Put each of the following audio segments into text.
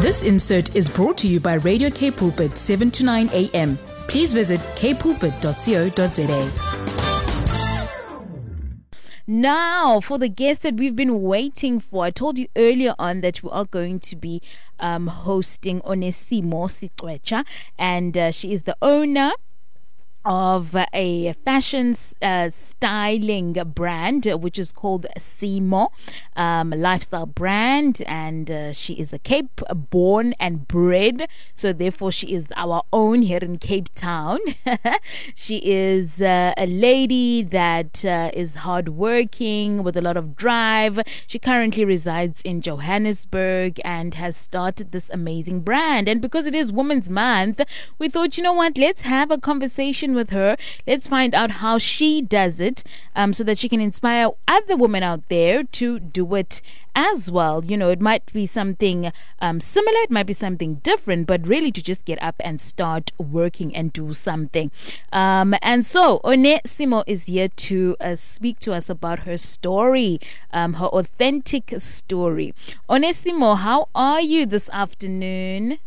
This insert is brought to you by Radio K Pulpit 7 to 9 a.m. Please visit kpulpit.co.za. Now, for the guest that we've been waiting for, I told you earlier on that we are going to be um, hosting Onesimo Sitwecha, and uh, she is the owner of a fashion uh, styling brand which is called Simo um, lifestyle brand and uh, she is a Cape born and bred so therefore she is our own here in Cape Town. She is uh, a lady that uh, is hardworking with a lot of drive. She currently resides in Johannesburg and has started this amazing brand. And because it is women's month we thought you know what? Let's have a conversation conversation with her. Let's find out how she does it um, so that she can inspire other women out there to do it as well. You know, it might be something um, similar, it might be something different, but really to just get up and start working and do something. Um, and so, Onesimo is here to uh, speak to us about her story, um, her authentic story. Onesimo, how are you this afternoon?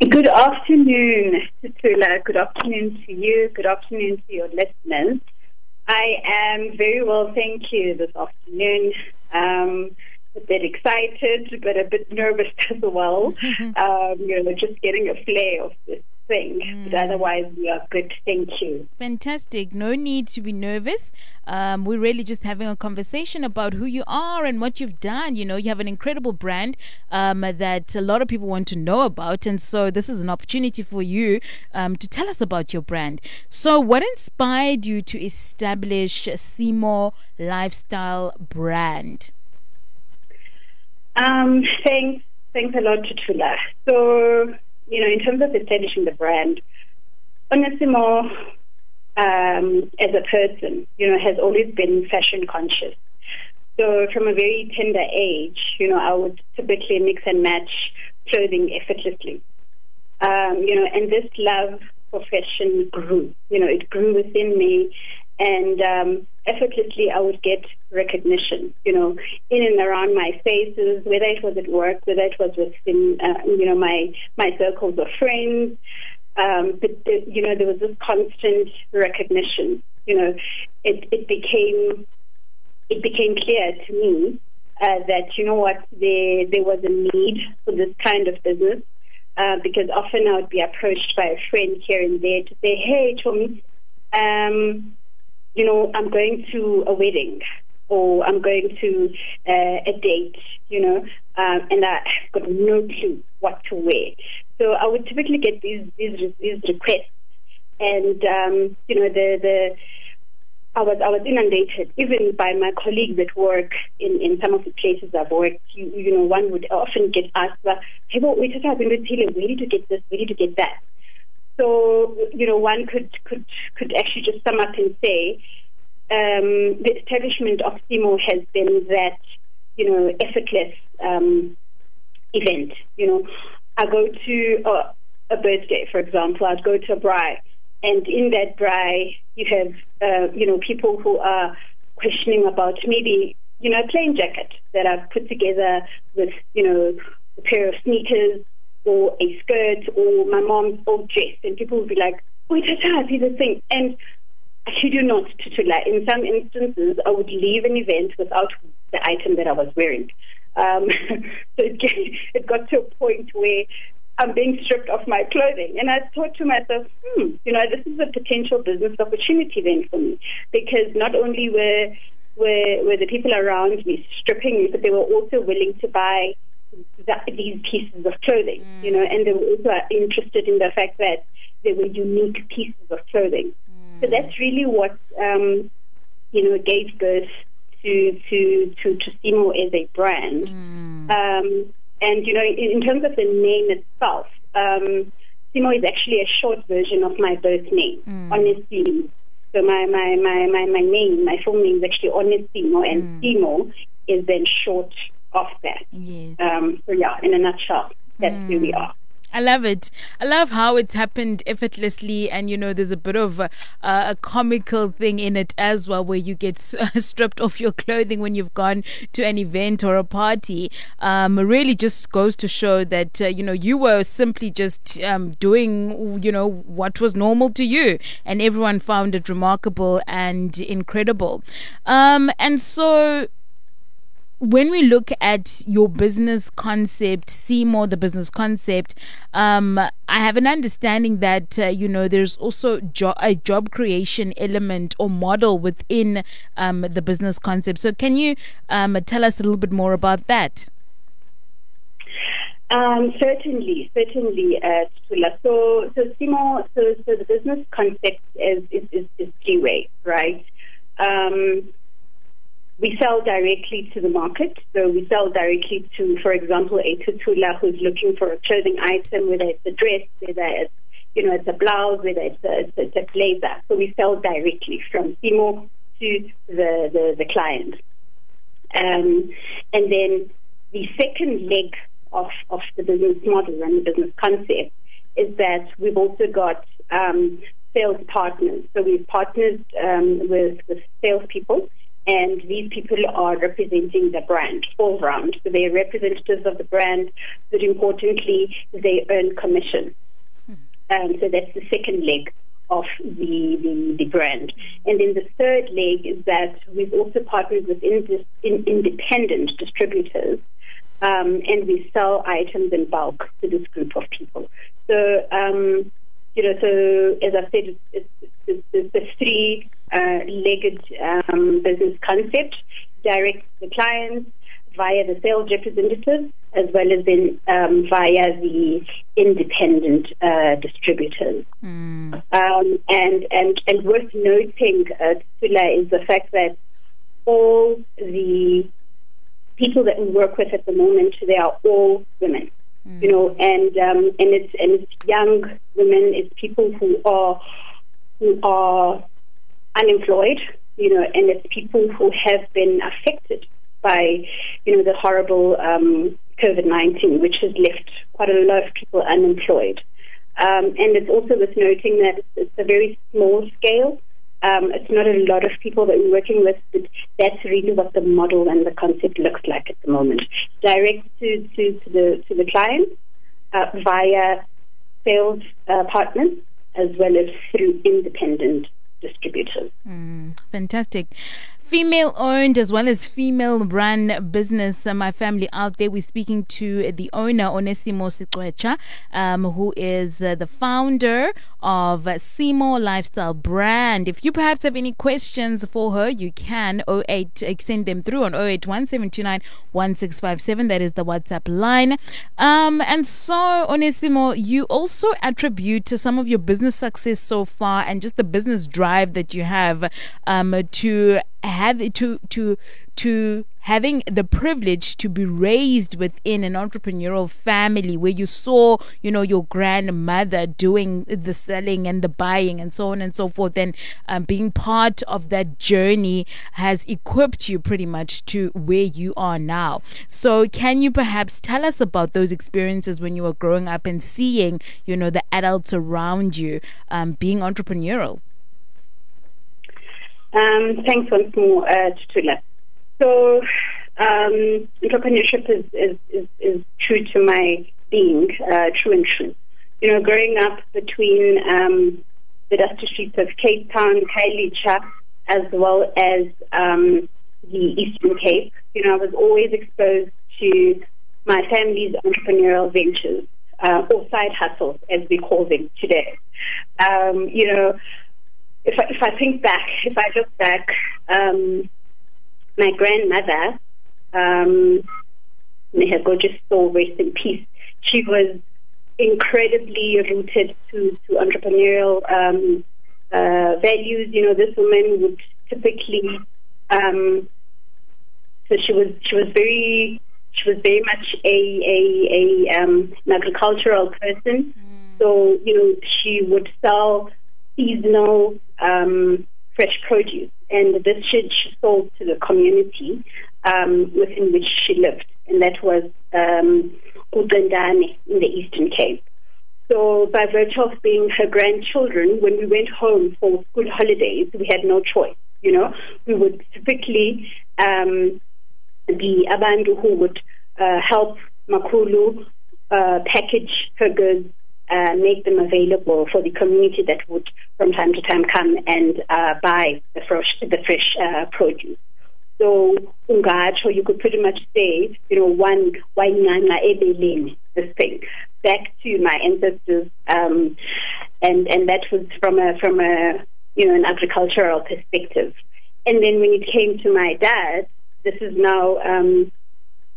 Good afternoon, Tutula. Good afternoon to you. Good afternoon to your listeners. I am very well, thank you, this afternoon. Um, a bit excited, but a bit nervous as well. um, you know, just getting a flair of this thing. Mm. But otherwise, we are good. Thank you. Fantastic. No need to be nervous. Um, we're really just having a conversation about who you are and what you've done. You know, you have an incredible brand um, that a lot of people want to know about. And so, this is an opportunity for you um, to tell us about your brand. So, what inspired you to establish Simo Lifestyle brand? Um, thanks. Thanks a lot, Tutula. So, you know, in terms of establishing the brand, Onesimo, um, as a person, you know, has always been fashion conscious. So from a very tender age, you know, I would typically mix and match clothing effortlessly. Um, you know, and this love for fashion grew. You know, it grew within me, and um, effortlessly I would get recognition, you know, in and around my spaces, whether it was at work, whether it was within, uh, you know, my my circles of friends. Um, but the, you know, there was this constant recognition. You know, it it became it became clear to me uh, that you know what there there was a need for this kind of business uh, because often I would be approached by a friend here and there to say, "Hey, Tommy." Um, you know, I'm going to a wedding or I'm going to uh, a date, you know, um, and I've got no clue what to wear. So I would typically get these these, these requests, and um, you know, the the I was I was inundated even by my colleagues at work in, in some of the places I've worked. You, you know, one would often get asked, "Hey, well, we just have been you, where did you get this? Where did you get that?" So, you know, one could, could, could actually just sum up and say um, the establishment of Simo has been that, you know, effortless um, event. You know, I go to a, a birthday, for example, I'd go to a braai, and in that braai, you have, uh, you know, people who are questioning about maybe, you know, a plain jacket that I've put together with, you know, a pair of sneakers or a skirt or my mom's old dress, and people would be like, "Wait, I see the thing." And I you not, Tutula, in some instances, I would leave an event without the item that I was wearing. Um, so it, it got to a point where I'm being stripped of my clothing. And I thought to myself, hmm, you know, this is a potential business opportunity then for me. Because not only were, were, were the people around me stripping me, but they were also willing to buy that, these pieces of clothing, mm. you know, and they were also interested in the fact that they were unique pieces of clothing. Mm. So that's really what, um, you know, gave birth to, to, to, to Simo as a brand. Mm. Um, and, you know, in, in, terms of the name itself, um, Simo is actually a short version of my birth name, mm. Honestly. So my, my, my, my, my name, my full name is actually Onesimo, and mm. Simo is then short of that. Yes. Um, so yeah, in a nutshell, that's mm. where we are. I love it. I love how it's happened effortlessly, and you know, there's a bit of a, a comical thing in it as well, where you get stripped off your clothing when you've gone to an event or a party. Um, really, just goes to show that uh, you know you were simply just um, doing you know what was normal to you, and everyone found it remarkable and incredible. Um, and so when we look at your business concept, Simo, the business concept, um, I have an understanding that uh, you know there's also jo- a job creation element or model within um, the business concept. So, can you um, tell us a little bit more about that? Um, certainly, certainly, uh, So, so Simo, so, so the business concept is is, is, is three right? We sell directly to the market. So we sell directly to, for example, a tutula who's looking for a clothing item, whether it's a dress, whether it's, you know, it's a blouse, whether it's a, it's a blazer. So we sell directly from Simo to the, the, the client. Um, and then the second leg of, of the business model and the business concept is that we've also got um, sales partners. So we've partnered um, with, with salespeople and these people are representing the brand all round. So they're representatives of the brand, but importantly, they earn commission. Um, so that's the second leg of the, the, the, brand. And then the third leg is that we've also partnered with in, in, independent distributors um, and we sell items in bulk to this group of people. So, um, you know, so as I said, it's, it's, it's the three uh, legged um, business concept, direct the clients via the sales representatives as well as then um, via the independent uh, distributors. Mm. Um, and, and, and worth noting, uh, is the fact that all the people that we work with at the moment, they are all women. Mm. You know, and um, and it's and it's young women, it's people who are who are unemployed, you know, and it's people who have been affected by, you know, the horrible um, COVID 19, which has left quite a lot of people unemployed. Um, and it's also worth noting that it's, a very small scale. Um, it's not a lot of people that we're working with, but that's really what the model and the concept looks like at the moment. Direct to, to, to the to the client uh, via sales uh, partners as well as through independent distributors. Mm, fantastic female owned as well as female run business. Uh, my family out there, we're speaking to the owner, Onesimo Siqwecha, um, who is uh, the founder of Simo Lifestyle Brand. If you perhaps have any questions for her, you can 08 uh, send them through on 0817291657. That is the WhatsApp line. Um, and so, Onesimo, you also attribute to some of your business success so far and just the business drive that you have um, to have to to to having the privilege to be raised within an entrepreneurial family where you saw you know your grandmother doing the selling and the buying and so on and so forth. And um, being part of that journey has equipped you pretty much to where you are now. So can you perhaps tell us about those experiences when you were growing up and seeing you know the adults around you um, being entrepreneurial um, thanks once more, uh, Tutula. So, um, entrepreneurship is, is, is, is, true to my being, uh, true and true. You know, growing up between um, the dusty streets of Cape Town, Khayelitsha, as well as um, the Eastern Cape, you know, I was always exposed to my family's entrepreneurial ventures, uh, or side hustles, as we call them today. Um, you know, if I, if I think back, if I look back, um, my grandmother, um, may her gorgeous soul rest in peace. She was incredibly rooted to, to entrepreneurial um, uh, values. You know, this woman would typically, um, so she was she was very she was very much a a, a um, an agricultural person. Mm. So you know, she would sell seasonal um, fresh produce, and this she, sold to the community um, within which she lived, and that was um, in the Eastern Cape. So, by virtue of being her grandchildren, when we went home for school holidays, we had no choice. You know, we would typically um, be abantu who would uh, help Makulu uh, package her goods, uh, make them available for the community that would, from time to time, come and uh, buy the fresh, the fresh uh, produce. So ungacho, you could pretty much say, you know, one wainana ebeleni, this thing, back to my ancestors, um, and and that was from a from a you know an agricultural perspective. And then when it came to my dad, this is now um,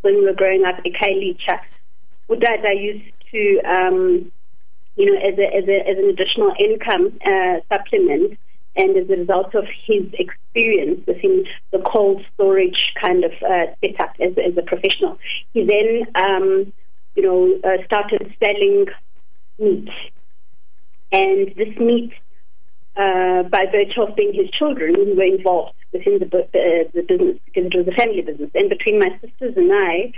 when we were growing up, Ekhayelitsha, Udada used to, um, you know, as, a, as, a, as an additional income uh, supplement, and as a result of his experience within the cold storage kind of uh, setup as, as a professional, he then, um, you know, uh, started selling meat. And this meat, uh, by virtue of being his children, we were involved within the, the, the business because it was a family business. And between my sisters and I,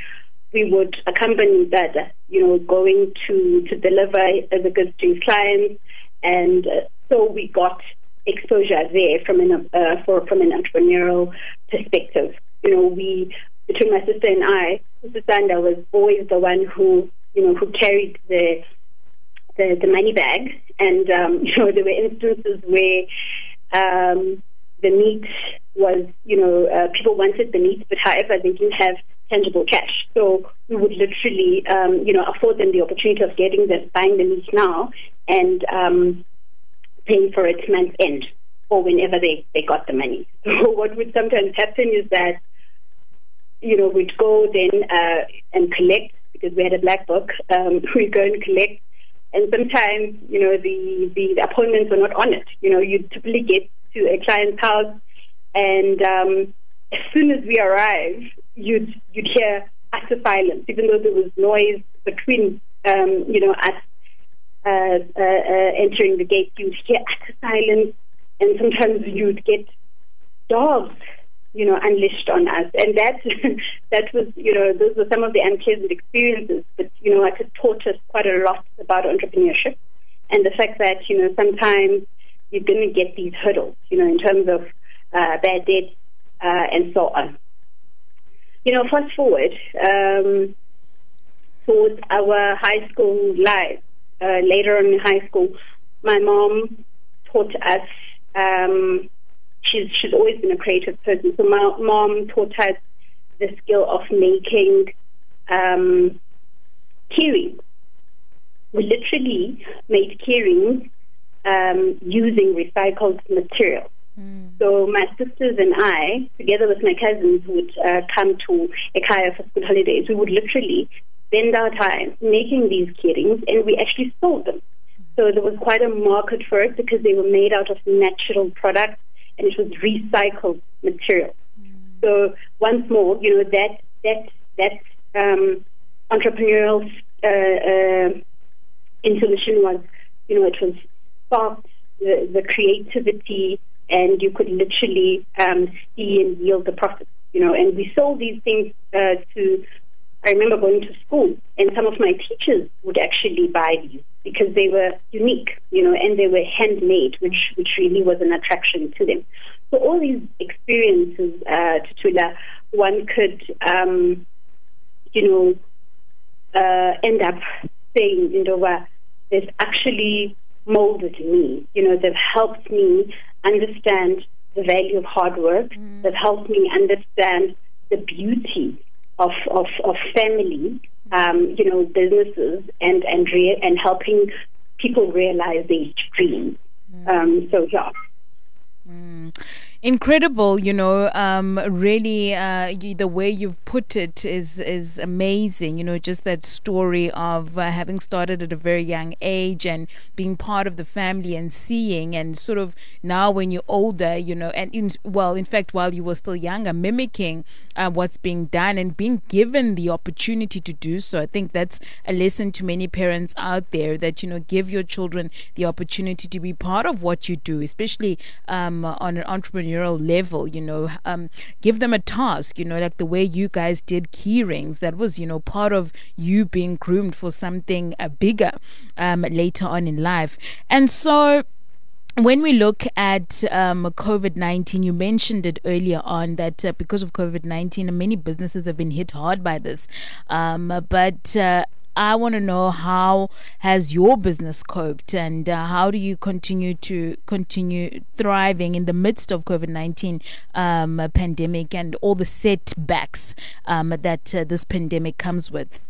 we would accompany that, you know, going to, to deliver the goods to clients. And uh, so we got exposure there from an, uh, for, from an entrepreneurial perspective. You know, we, between my sister and I, Sister Sanda was always the one who, you know, who carried the, the, the money bag. And, um, you know, there were instances where, um, the meat was, you know, uh, people wanted the meat, but however, they didn't have tangible cash. So we would literally, um, you know, afford them the opportunity of getting the, buying the meat now and um, paying for it month end or whenever they, they got the money. So what would sometimes happen is that, you know, we'd go then uh, and collect because we had a black book. Um, we'd go and collect. And sometimes, you know, the, the, the appointments were not on it. You know, you typically get to a client's house, and um, as soon as we arrive, you'd you'd hear utter silence, even though there was noise between um, you know us uh, uh, uh, entering the gate. You'd hear utter silence, and sometimes you'd get dogs, you know, unleashed on us, and that that was you know those were some of the unpleasant experiences. But you know, it taught us quite a lot about entrepreneurship, and the fact that you know sometimes you're going to get these hurdles, you know, in terms of uh, bad debt uh, and so on. You know, fast forward um, towards our high school life. Uh, later on in high school, my mom taught us. Um, she's she's always been a creative person, so my mom taught us the skill of making um, keyrings. We literally made keyrings um, using recycled material. Mm. So my sisters and I, together with my cousins, would uh, come to Ekaya for school holidays. We would literally spend our time making these keyrings, and we actually sold them. So there was quite a market for it because they were made out of natural products and it was recycled material. Mm. So once more, you know that that that um, entrepreneurial uh, uh, intuition was, you know, it was sparked the, the creativity, and you could literally um, see and yield the profits. You know, and we sold these things uh, to. I remember going to school, and some of my teachers would actually buy these because they were unique, you know, and they were handmade, which which really was an attraction to them. So all these experiences, uh, Tutula, one could, um, you know, uh, end up saying, you know, uh, there's actually molded me. You know, they've helped me understand the value of hard work. Mm. They've helped me understand the beauty of of, of family, um, you know, businesses, and and rea- and helping people realize their dreams. Mm. Um, so yeah. Mm incredible you know um really uh you, the way you've put it is is amazing you know just that story of uh, having started at a very young age and being part of the family and seeing and sort of now when you're older you know and in well in fact while you were still younger mimicking uh, what's being done and being given the opportunity to do so. I think that's a lesson to many parents out there that you know give your children the opportunity to be part of what you do especially um on an entrepreneurial entrepreneurial level, you know, um, give them a task, you know, like the way you guys did key rings. That was, you know, part of you being groomed for something uh, bigger um, later on in life. And so, when we look at um, COVID 19, you mentioned it earlier on that uh, because of COVID 19, many businesses have been hit hard by this. Um, but uh, I want to know how has your business coped and uh, how do you continue to continue thriving in the midst of COVID nineteen um, pandemic and all the setbacks um, that uh, this pandemic comes with.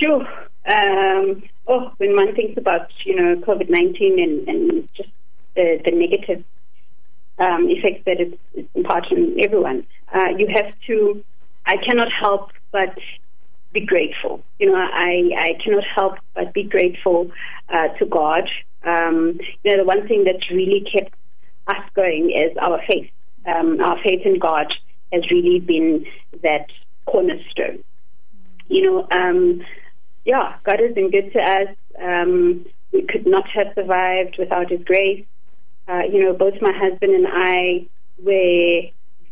Sure. Um, oh, when one thinks about you know COVID nineteen and, and just the, the negative um, effects that it's, it's imparting on everyone, uh, you have to. I cannot help but be grateful. You know, I I cannot help but be grateful uh, to God. Um, you know, the one thing that really kept us going is our faith. Um, our faith in God has really been that cornerstone. You know, um, yeah, God has been good to us. Um, we could not have survived without His grace. Uh, you know, both my husband and I were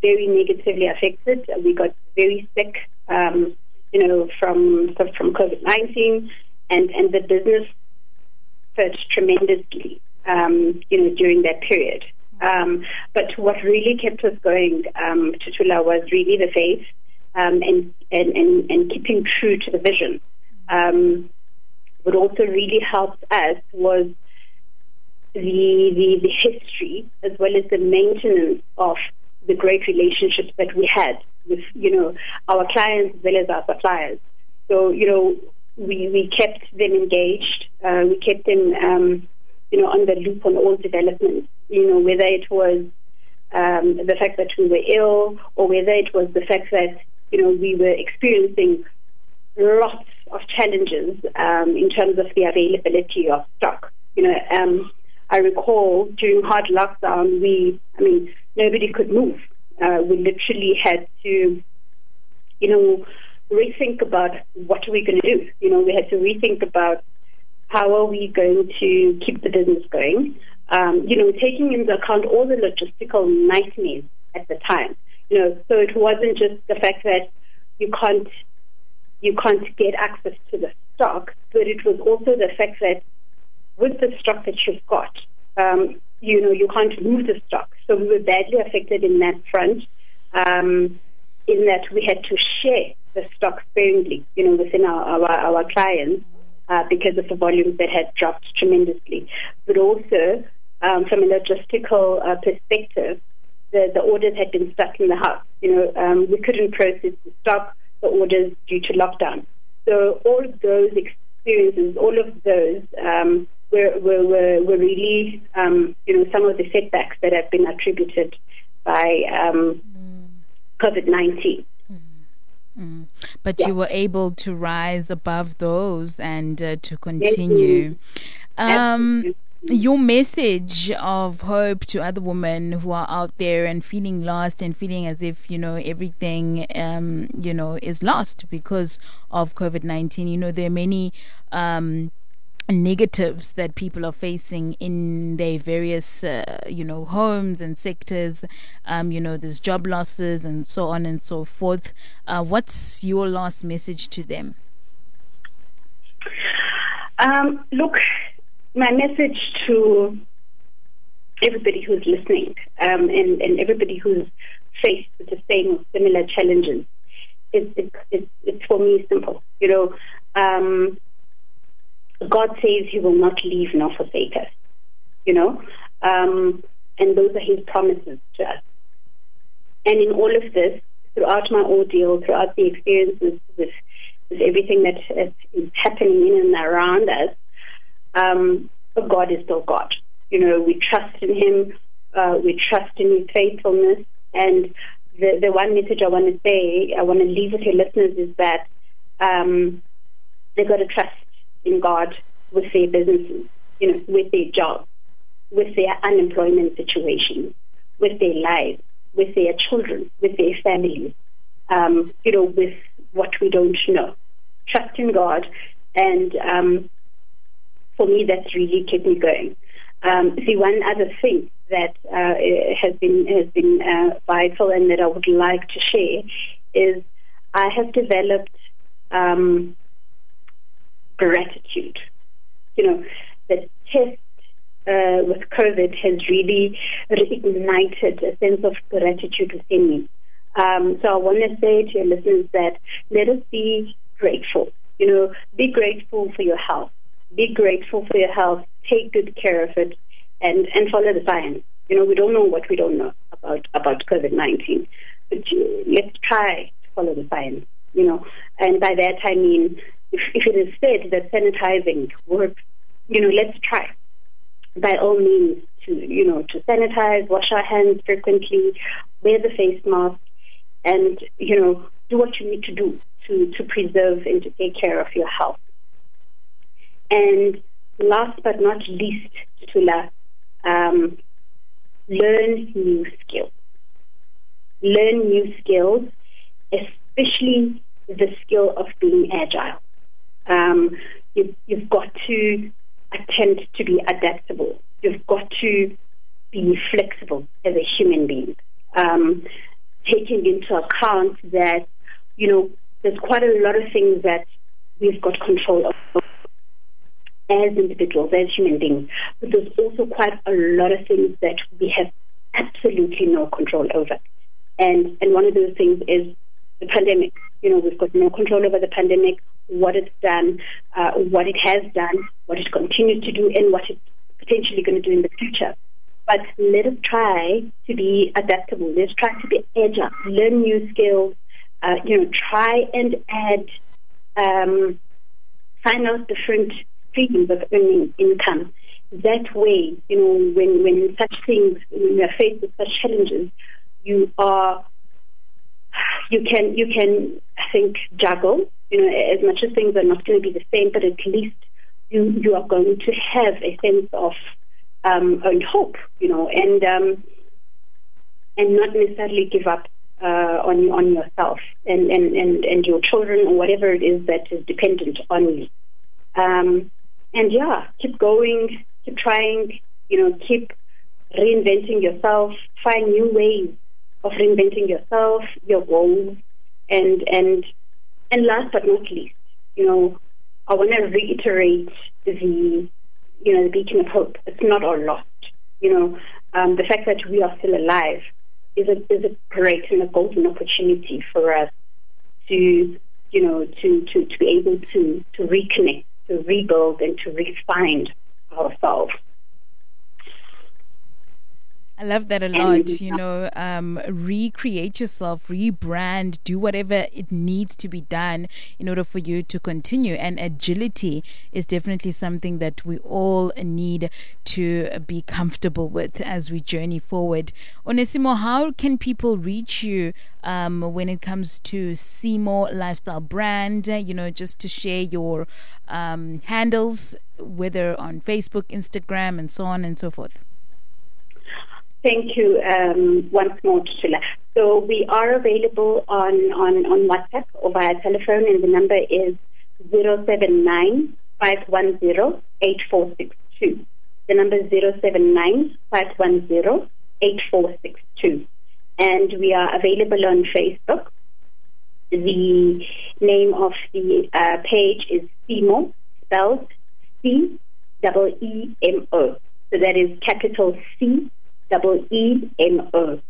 very negatively affected. We got very sick, um, you know, from from COVID nineteen, and and the business hurt tremendously, um, you know, during that period. Um, but what really kept us going, um, Tutula, was really the faith um, and, and, and, and keeping true to the vision um, what also really helped us was the, the, the history as well as the maintenance of the great relationships that we had with, you know, our clients as well as our suppliers. So, you know, we, we kept them engaged. Uh, we kept them, um, you know, on the loop on all developments, you know, whether it was um, the fact that we were ill or whether it was the fact that, you know, we were experiencing lots of challenges um, in terms of the availability of stock. You know, um, I recall during hard lockdown, we, I mean, nobody could move. Uh, we literally had to, you know, rethink about what are we going to do. You know, we had to rethink about how are we going to keep the business going. Um, you know, taking into account all the logistical nightmares at the time. You know, so it wasn't just the fact that you can't you can't get access to the stock, but it was also the fact that with the stock that you've got, um, you know, you can't move the stock. So we were badly affected in that front, um, in that we had to share the stock sparingly, you know, within our, our, our clients uh, because of the volumes that had dropped tremendously. But also, um, from a logistical uh, perspective, the, the orders had been stuck in the house. You know, um, we couldn't process the stock the orders due to lockdown. So all of those experiences, all of those um, were, were, were, were, really, um, you know, some of the setbacks that have been attributed by um, mm. COVID-19. Mm. mm. But yeah. you were able to rise above those and uh, to continue. Um, your message of hope to other women who are out there and feeling lost and feeling as if you know everything um, you know is lost because of COVID nineteen. You know there are many. Um, negatives that people are facing in their various uh, you know homes and sectors um, you know there's job losses and so on and so forth uh, what's your last message to them um, look my message to everybody who's listening um, and, and, everybody who's faced with the same similar challenges is it's, it's for me simple. You know, um, God says He will not leave nor forsake us. You know, um, and those are His promises to us. And in all of this, throughout my ordeal, throughout the experiences with, with everything that is happening in and around us, um, God is still God. You know, we trust in Him, uh, we trust in His faithfulness. And the, the one message I want to say, I want to leave with your listeners is that um, they've got to trust in God with their businesses, you know, with their jobs, with their unemployment situations, with their lives, with their children, with their families, um, you know, with what we don't know. Trust in God and um, for me, that's really kept me going. Um, see, one other thing that uh, has been has been uh, vital and that I would like to share is I have developed um, gratitude. You know, the test uh, with COVID has really reignited a sense of gratitude within me. Um, so I want to say to your listeners that let us be grateful. You know, be grateful for your health. Be grateful for your health. Take good care of it, and and follow the science. You know, we don't know what we don't know about about COVID nineteen, but let's try to follow the science. You know, and by that I mean if, if it is said that sanitizing works, you know, let's try by all means to you know to sanitize, wash our hands frequently, wear the face mask, and you know do what you need to do to to preserve and to take care of your health. And last but not least, Tula, um, learn new skills. Learn new skills, especially the skill of being agile. Um, you, you've got to attempt to be adaptable. You've got to be flexible as a human being, um, taking into account that, you know, there's quite a lot of things that we've got control of as individuals, as human beings, but there's also quite a lot of things that we have absolutely no control over. And and one of those things is the pandemic. You know, we've got no control over the pandemic what it's done, uh, what it has done, what it continues to do, and what it's potentially going to do in the future. But let us try to be adaptable. Let's try to be agile, learn new skills. Uh, you know, try and add, um, find out different streams of earning income. That way, you know, when when such things, when you're faced with such challenges, you are you can you can I think juggle you know, as much as things are not going to be the same, but at least you you are going to have a sense of um, and hope, you know, and um, and not necessarily give up uh, on on yourself and, and, and, and your children or whatever it is that is dependent on you. Um, and yeah, keep going, keep trying, you know, keep reinventing yourself, find new ways of reinventing yourself, your goals, and and and last but not least, you know, I want to reiterate the, you know, the beacon of hope. It's not all lost. You know, um, the fact that we are still alive is a is a great and a golden opportunity for us to, you know, to to, to be able to to reconnect, to rebuild, and to refine ourselves. I love that a lot. You know, um, recreate yourself, rebrand, do whatever it needs to be done in order for you to continue. And agility is definitely something that we all need to be comfortable with as we journey forward. Onesimo, how can people reach you um, when it comes to Simo Lifestyle Brand? You know, just to share your um, handles, whether on Facebook, Instagram, and so on and so forth. Thank you um, once more, Tushila. So we are available on, on, on WhatsApp or via telephone, and the number is 079 510 8462. The number is 079 510 8462. And we are available on Facebook. The name of the uh, page is Simo, spelled C double E M O. So that is capital C double E M O.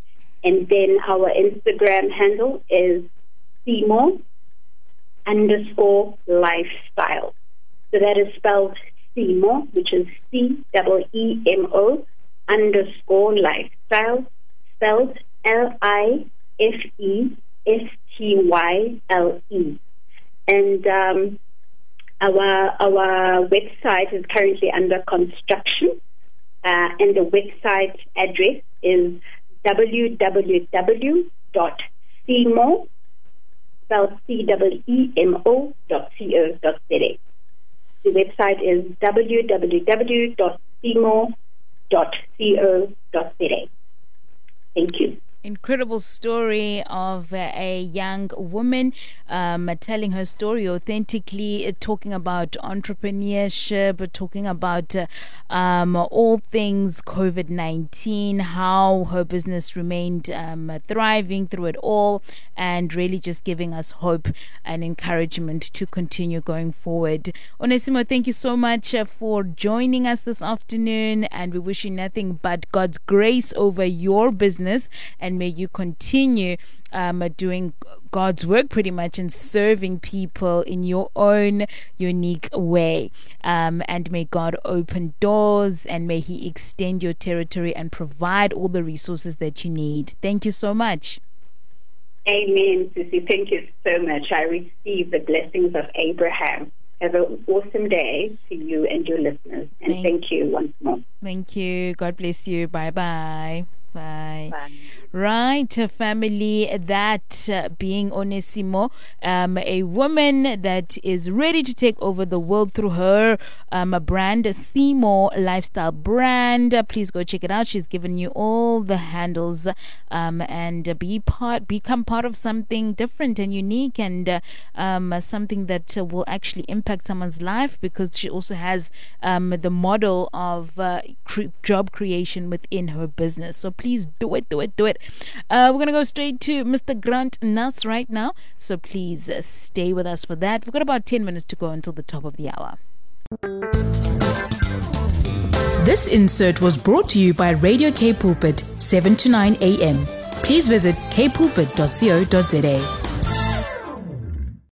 And then our Instagram handle is Simo underscore lifestyle. So that is spelled Simo, which is C double E M O underscore lifestyle, spelled L I F E S T Y L E. And um, our our website is currently under construction. Uh, and the website address is www.cemo, spelled The website is www.cemo dot C-O dot Z-A. Thank you. Incredible story of uh, a young woman um, telling her story authentically, uh, talking about entrepreneurship, talking about uh, um, all things COVID 19, how her business remained um, thriving through it all, and really just giving us hope and encouragement to continue going forward. Onesimo, thank you so much for joining us this afternoon, and we wish you nothing but God's grace over your business and may you continue um, doing God's work pretty much and serving people in your own unique way. Um, and may God open doors and may He extend your territory and provide all the resources that you need. Thank you so much. Amen, Susie. Thank you so much. I receive the blessings of Abraham. Have an awesome day to you and your listeners. And thank, thank you once more. Thank you. God bless you. Bye bye. Bye. Bye. Right, family, that uh, being Onesimo, um, a woman that is ready to take over the world through her um, brand, Simo lifestyle brand. Uh, please go check it out. She's given you all the handles um, and be part, become part of something different and unique and uh, um, something that uh, will actually impact someone's life because she also has um, the model of uh, cre- job creation within her business. So please do it, do it, do it. Uh, we're going to go straight to Mr. Grant Nass right now. So please uh, stay with us for that. We've got about 10 minutes to go until the top of the hour. This insert was brought to you by Radio K Pulpit, 7 to 9 a.m. Please visit kpulpit.co.za.